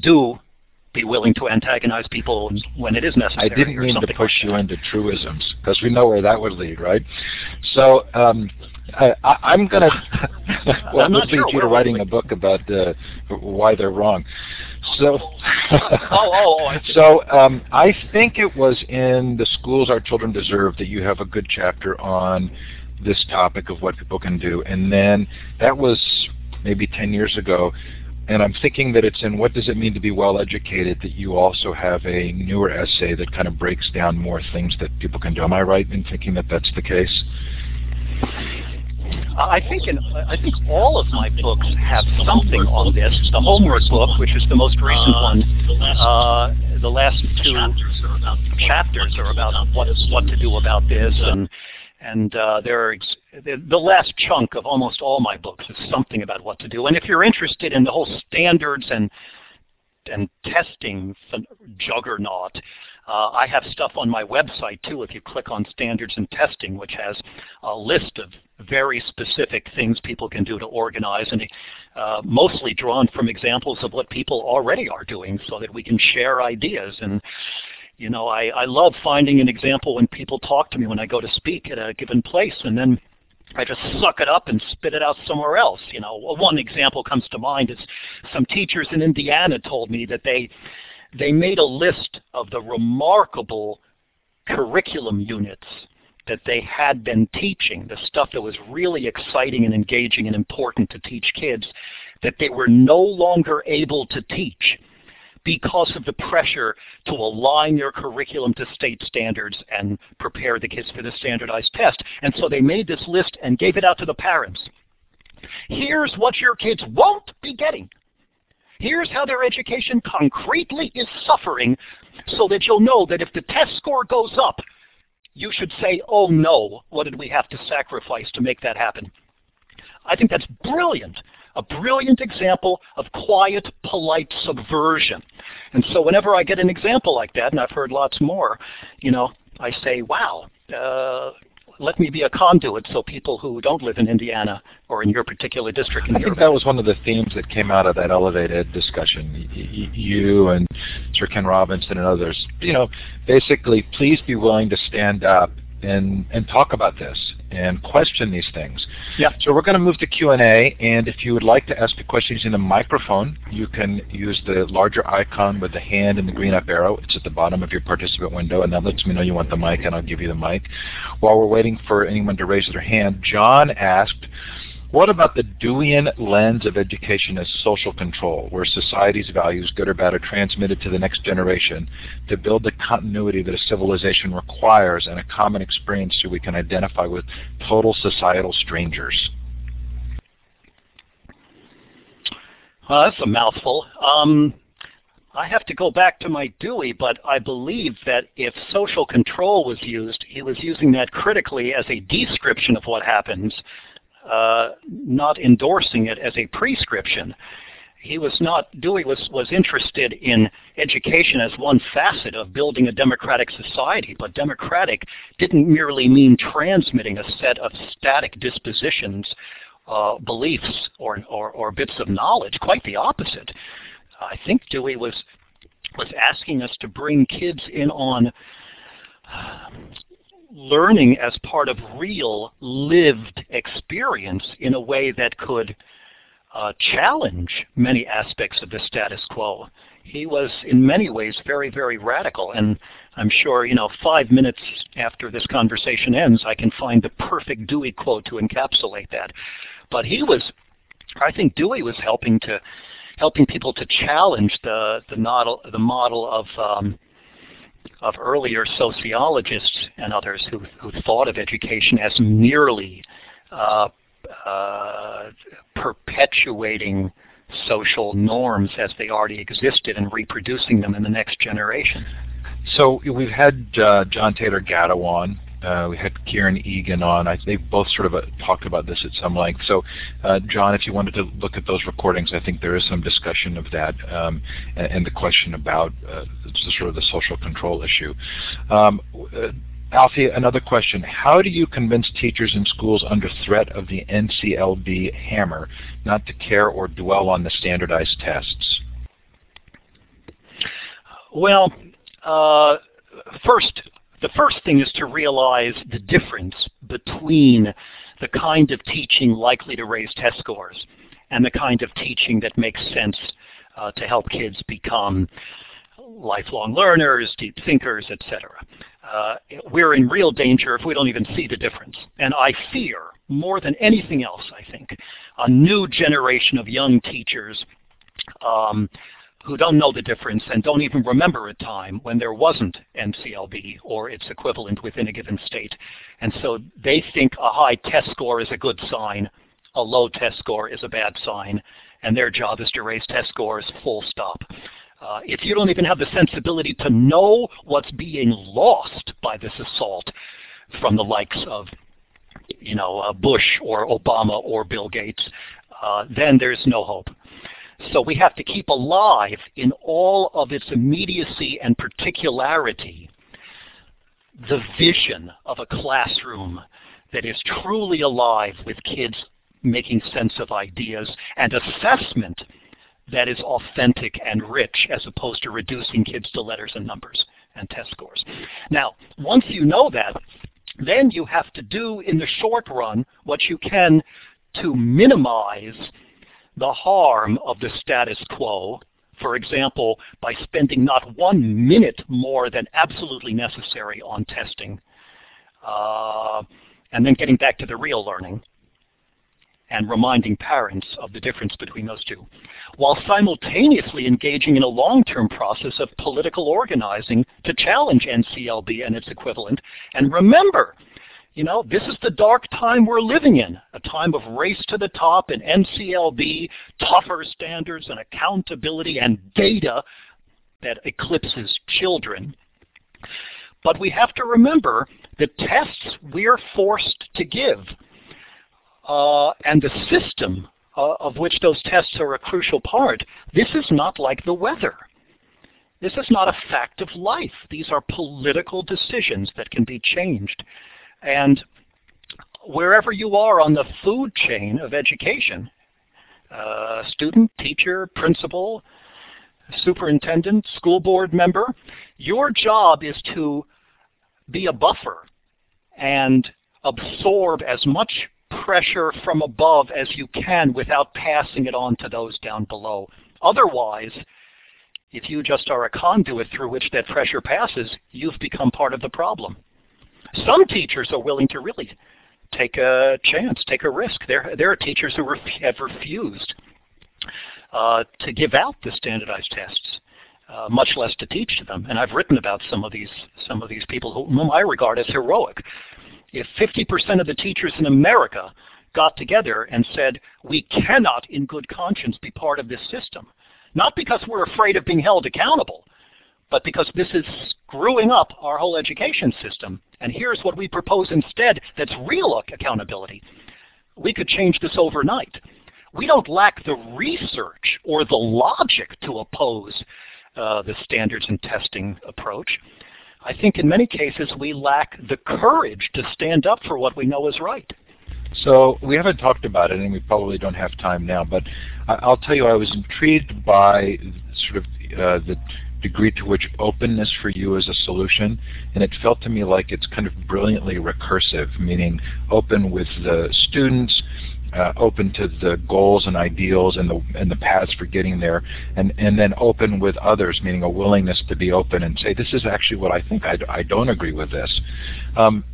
do be willing to antagonize people when it is necessary. I didn't mean to push like you into truisms because we know where that would lead, right? So um, I, am going to well, this leads you to writing a book about uh, why they're wrong. So, oh, oh, oh, I so um, I think it was in the schools our children deserve that you have a good chapter on this topic of what people can do, and then that was maybe 10 years ago. And I'm thinking that it's in What Does It Mean to Be Well Educated that you also have a newer essay that kind of breaks down more things that people can do. Am I right in thinking that that's the case? I think in, I think all of my books have something on this. The homework book, which is the most recent one, uh, the last two chapters are about what what to do about this, and and uh, there are the last chunk of almost all my books is something about what to do. And if you're interested in the whole standards and and testing juggernaut, uh, I have stuff on my website too if you click on standards and testing which has a list of very specific things people can do to organize and uh, mostly drawn from examples of what people already are doing so that we can share ideas and you know I, I love finding an example when people talk to me when I go to speak at a given place and then I just suck it up and spit it out somewhere else. You know, one example comes to mind is some teachers in Indiana told me that they they made a list of the remarkable curriculum units that they had been teaching, the stuff that was really exciting and engaging and important to teach kids, that they were no longer able to teach because of the pressure to align their curriculum to state standards and prepare the kids for the standardized test. And so they made this list and gave it out to the parents. Here's what your kids won't be getting. Here's how their education concretely is suffering so that you'll know that if the test score goes up, you should say, oh no, what did we have to sacrifice to make that happen? I think that's brilliant. A brilliant example of quiet, polite subversion. And so whenever I get an example like that, and I've heard lots more, you know, I say, wow, uh, let me be a conduit so people who don't live in Indiana or in your particular district. I think that was one of the themes that came out of that elevated discussion. You and Sir Ken Robinson and others, you know, basically, please be willing to stand up and and talk about this and question these things. Yeah. So we're going to move to Q&A, and if you would like to ask a question using the microphone, you can use the larger icon with the hand and the green up arrow. It's at the bottom of your participant window, and that lets me know you want the mic, and I'll give you the mic. While we're waiting for anyone to raise their hand, John asked, What about the Deweyan lens of education as social control, where society's values, good or bad, are transmitted to the next generation to build the continuity that a civilization requires and a common experience so we can identify with total societal strangers? Well, that's a mouthful. Um, I have to go back to my Dewey, but I believe that if social control was used, he was using that critically as a description of what happens, uh, not endorsing it as a prescription. He was not, Dewey was, was interested in education as one facet of building a democratic society, but democratic didn't merely mean transmitting a set of static dispositions uh, beliefs or, or, or bits of knowledge. Quite the opposite. I think Dewey was was asking us to bring kids in on learning as part of real lived experience in a way that could uh, challenge many aspects of the status quo. He was in many ways very, very radical and I'm sure, you know, five minutes after this conversation ends, I can find the perfect Dewey quote to encapsulate that. But he was, I think Dewey was helping to helping people to challenge the the model the model of um, of earlier sociologists and others who who thought of education as merely uh, uh, perpetuating social norms as they already existed and reproducing them in the next generation. So we've had uh, John Taylor Gatto on, uh, we had Kieran Egan on. I, they both sort of uh, talked about this at some length. So, uh, John, if you wanted to look at those recordings, I think there is some discussion of that um, and, and, the question about uh, sort of the social control issue. Um, uh, Alfie, another question. How do you convince teachers in schools under threat of the NCLB hammer not to care or dwell on the standardized tests? Well, uh, first, the first thing is to realize the difference between the kind of teaching likely to raise test scores and the kind of teaching that makes sense uh, to help kids become lifelong learners, deep thinkers, etc. Uh, we're in real danger if we don't even see the difference. And I fear, more than anything else, I think, a new generation of young teachers um, who don't know the difference and don't even remember a time when there wasn't NCLB or its equivalent within a given state. And so they think a high test score is a good sign, a low test score is a bad sign, and their job is to raise test scores full stop. Uh, if you don't even have the sensibility to know what's being lost by this assault from the likes of you know, uh, Bush or Obama or Bill Gates, uh, then there's no hope. So we have to keep alive in all of its immediacy and particularity the vision of a classroom that is truly alive with kids making sense of ideas and assessment that is authentic and rich as opposed to reducing kids to letters and numbers and test scores. Now, once you know that, then you have to do in the short run what you can to minimize the harm of the status quo, for example, by spending not one minute more than absolutely necessary on testing, uh, and then getting back to the real learning and reminding parents of the difference between those two, while simultaneously engaging in a long-term process of political organizing to challenge NCLB and its equivalent. And remember, you know, this is the dark time we're living in, a time of race to the top and NCLB, tougher standards and accountability and data that eclipses children. But we have to remember the tests we're forced to give uh, and the system uh, of which those tests are a crucial part, this is not like the weather. This is not a fact of life. These are political decisions that can be changed. And wherever you are on the food chain of education, uh, student, teacher, principal, superintendent, school board member, your job is to be a buffer and absorb as much pressure from above as you can without passing it on to those down below. Otherwise, if you just are a conduit through which that pressure passes, you've become part of the problem. Some teachers are willing to really take a chance, take a risk. There, there are teachers who ref have refused uh, to give out the standardized tests, uh, much less to teach to them. And I've written about some of these some of these people whom I regard as heroic. If 50% of the teachers in America got together and said, we cannot in good conscience be part of this system, not because we're afraid of being held accountable, but because this is screwing up our whole education system. And here's what we propose instead that's real accountability. We could change this overnight. We don't lack the research or the logic to oppose uh, the standards and testing approach. I think in many cases we lack the courage to stand up for what we know is right. So we haven't talked about it, and we probably don't have time now. But I'll tell you, I was intrigued by sort of uh, the degree to which openness for you is a solution, and it felt to me like it's kind of brilliantly recursive, meaning open with the students, uh, open to the goals and ideals and the and the paths for getting there, and and then open with others, meaning a willingness to be open and say this is actually what I think. I, I don't agree with this. Um,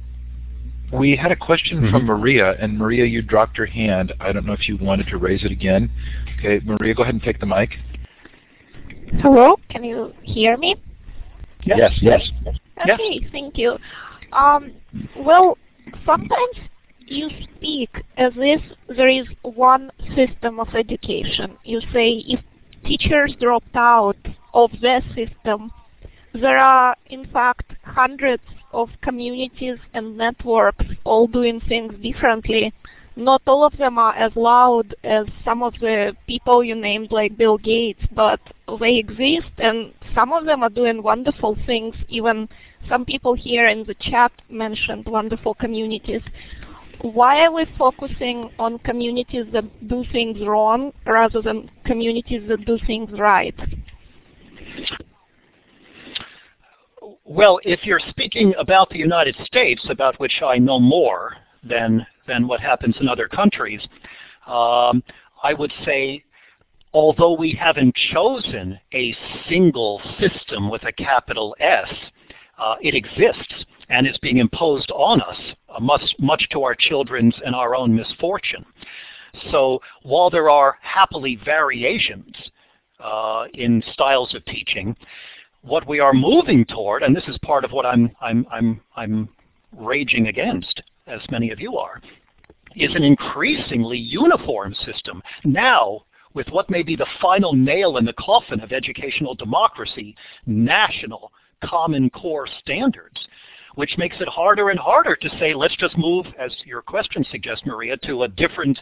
we had a question mm -hmm. from Maria, and Maria, you dropped your hand. I don't know if you wanted to raise it again. Okay, Maria, go ahead and take the mic. Hello, can you hear me? Yes, yes. yes. Okay, yes. thank you. Um, well, sometimes you speak as if there is one system of education. You say if teachers dropped out of the system, there are in fact hundreds of communities and networks all doing things differently. Not all of them are as loud as some of the people you named like Bill Gates, but they exist and some of them are doing wonderful things. Even some people here in the chat mentioned wonderful communities why are we focusing on communities that do things wrong rather than communities that do things right? Well, if you're speaking about the United States, about which I know more than, than what happens in other countries, um, I would say although we haven't chosen a single system with a capital S, uh, it exists and is being imposed on us, uh, much, much to our children's and our own misfortune. So while there are happily variations uh, in styles of teaching, what we are moving toward, and this is part of what I'm, I'm, I'm, I'm raging against, as many of you are, is an increasingly uniform system. Now, with what may be the final nail in the coffin of educational democracy, national common core standards, which makes it harder and harder to say, let's just move, as your question suggests, Maria, to a different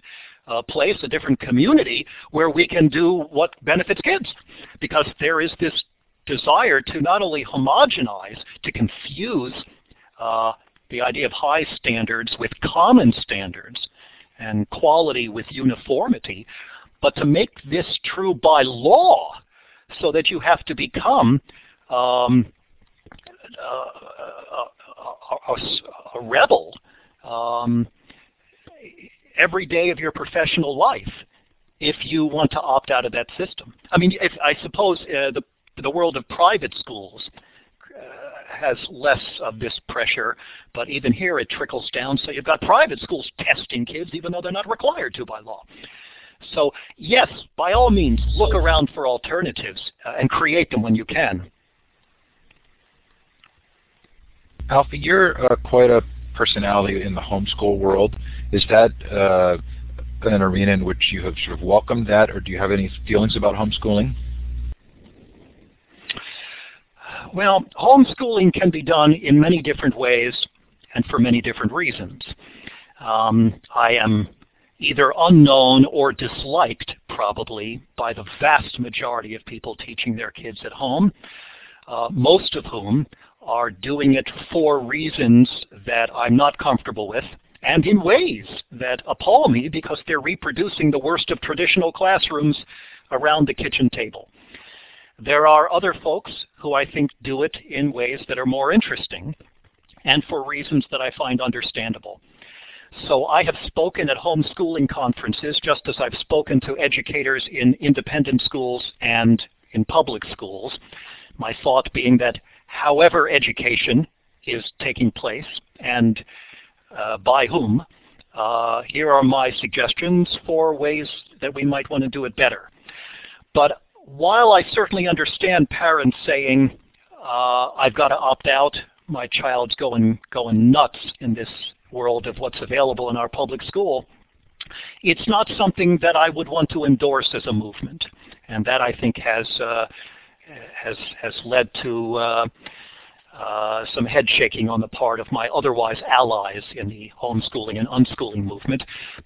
uh, place, a different community where we can do what benefits kids. Because there is this desire to not only homogenize, to confuse uh, the idea of high standards with common standards and quality with uniformity, but to make this true by law so that you have to become um, a, a, a rebel um, every day of your professional life if you want to opt out of that system. I mean, if, I suppose uh, the, the world of private schools uh, has less of this pressure, but even here it trickles down. So you've got private schools testing kids even though they're not required to by law. So yes, by all means, look around for alternatives uh, and create them when you can. Alfie, you're uh, quite a personality in the homeschool world. Is that uh, an arena in which you have sort of welcomed that, or do you have any feelings about homeschooling? Well, homeschooling can be done in many different ways and for many different reasons. Um, I am either unknown or disliked, probably, by the vast majority of people teaching their kids at home, uh, most of whom are doing it for reasons that I'm not comfortable with and in ways that appall me because they're reproducing the worst of traditional classrooms around the kitchen table. There are other folks who I think do it in ways that are more interesting and for reasons that I find understandable. So I have spoken at homeschooling conferences just as I've spoken to educators in independent schools and in public schools. My thought being that however education is taking place and uh, by whom, uh, here are my suggestions for ways that we might want to do it better. But while I certainly understand parents saying, uh, I've got to opt out, my child's going, going nuts in this world of what's available in our public school, it's not something that I would want to endorse as a movement. And that I think has, uh, has, has led to uh, uh, some head shaking on the part of my otherwise allies in the homeschooling and unschooling movement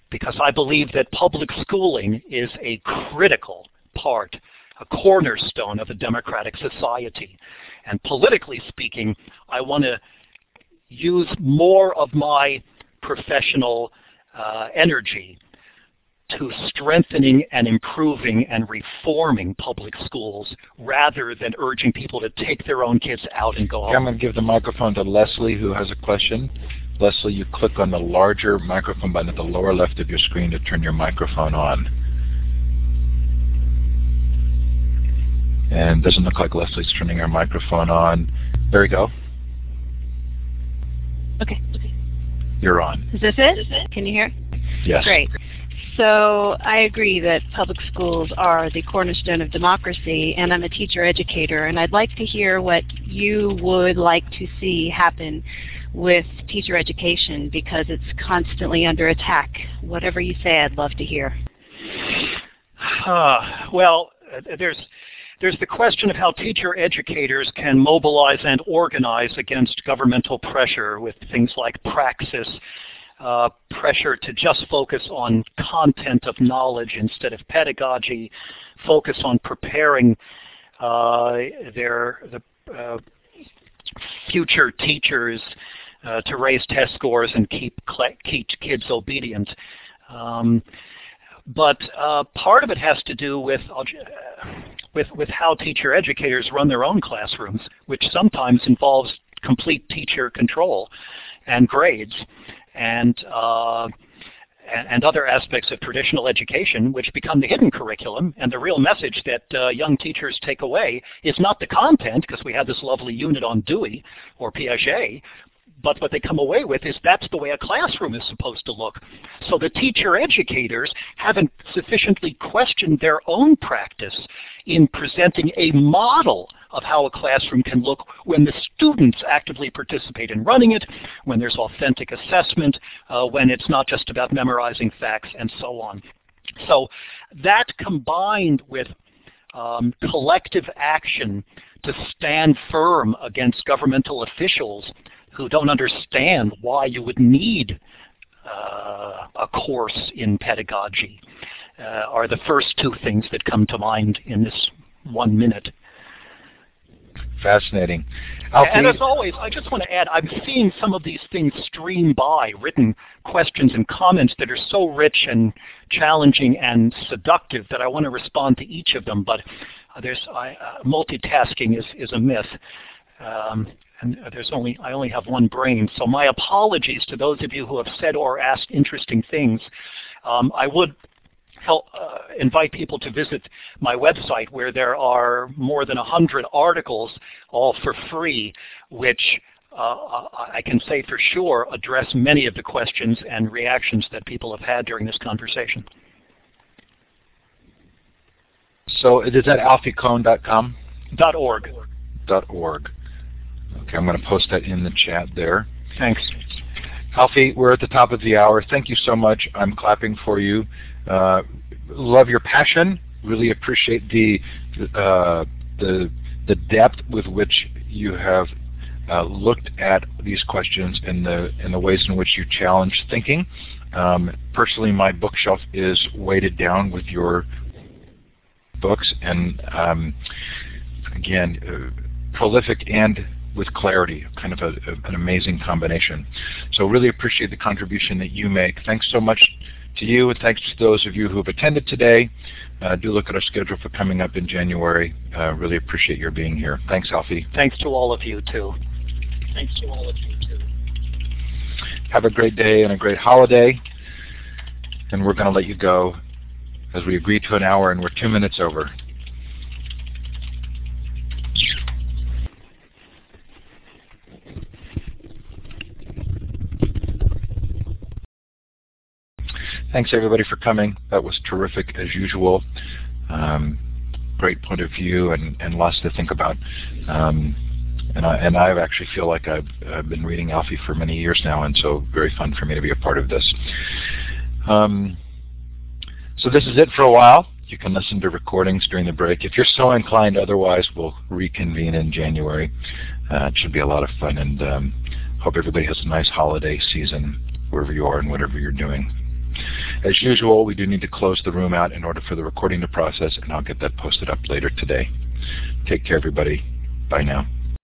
because I believe that public schooling is a critical part, a cornerstone of a democratic society. And politically speaking, I want to use more of my professional uh, energy to strengthening and improving and reforming public schools rather than urging people to take their own kids out and go home. I'm going to give the microphone to Leslie who has a question. Leslie, you click on the larger microphone button at the lower left of your screen to turn your microphone on. And doesn't look like Leslie's turning her microphone on. There we go. Okay. You're on. Is this it? Can you hear? Yes. Great. So I agree that public schools are the cornerstone of democracy, and I'm a teacher educator, and I'd like to hear what you would like to see happen with teacher education because it's constantly under attack. Whatever you say, I'd love to hear. Uh, well, there's there's the question of how teacher educators can mobilize and organize against governmental pressure with things like praxis uh, pressure to just focus on content of knowledge instead of pedagogy, focus on preparing uh, their the, uh, future teachers uh, to raise test scores and keep, keep kids obedient. Um, but uh, part of it has to do with, uh, with, with how teacher educators run their own classrooms, which sometimes involves complete teacher control and grades and uh, and other aspects of traditional education which become the hidden curriculum. And the real message that uh, young teachers take away is not the content because we have this lovely unit on Dewey or Piaget but what they come away with is that's the way a classroom is supposed to look. So the teacher educators haven't sufficiently questioned their own practice in presenting a model of how a classroom can look when the students actively participate in running it, when there's authentic assessment, uh, when it's not just about memorizing facts, and so on. So that combined with um, collective action to stand firm against governmental officials who don't understand why you would need uh, a course in pedagogy uh, are the first two things that come to mind in this one minute. Fascinating. Alfie, and as always, I just want to add, I'm seeing some of these things stream by, written questions and comments that are so rich and challenging and seductive that I want to respond to each of them, but there's uh, multitasking is, is a myth. Um, and there's only I only have one brain. So my apologies to those of you who have said or asked interesting things. Um, I would help uh, invite people to visit my website where there are more than 100 articles all for free which uh, I can say for sure address many of the questions and reactions that people have had during this conversation. So is that alfiekohn.com? Dot .org. .org. Okay, I'm going to post that in the chat there. Thanks. Alfie, we're at the top of the hour. Thank you so much. I'm clapping for you. Uh, love your passion. Really appreciate the uh, the the depth with which you have uh, looked at these questions and the and the ways in which you challenge thinking. Um, personally, my bookshelf is weighted down with your books, and um, again, uh, prolific and with clarity, kind of a, a, an amazing combination. So really appreciate the contribution that you make. Thanks so much to you, and thanks to those of you who have attended today. Uh, do look at our schedule for coming up in January. Uh, really appreciate your being here. Thanks, Alfie. Thanks to all of you, too. Thanks to all of you, too. Have a great day and a great holiday. And we're going to let you go as we agreed to an hour and we're two minutes over. Thanks everybody for coming. That was terrific as usual. Um, great point of view and, and lots to think about. Um, and I and I actually feel like I've, I've been reading Alfie for many years now, and so very fun for me to be a part of this. Um, so this is it for a while. You can listen to recordings during the break. If you're so inclined, otherwise we'll reconvene in January. Uh, it should be a lot of fun, and um, hope everybody has a nice holiday season wherever you are and whatever you're doing. As usual, we do need to close the room out in order for the recording to process, and I'll get that posted up later today. Take care, everybody. Bye now.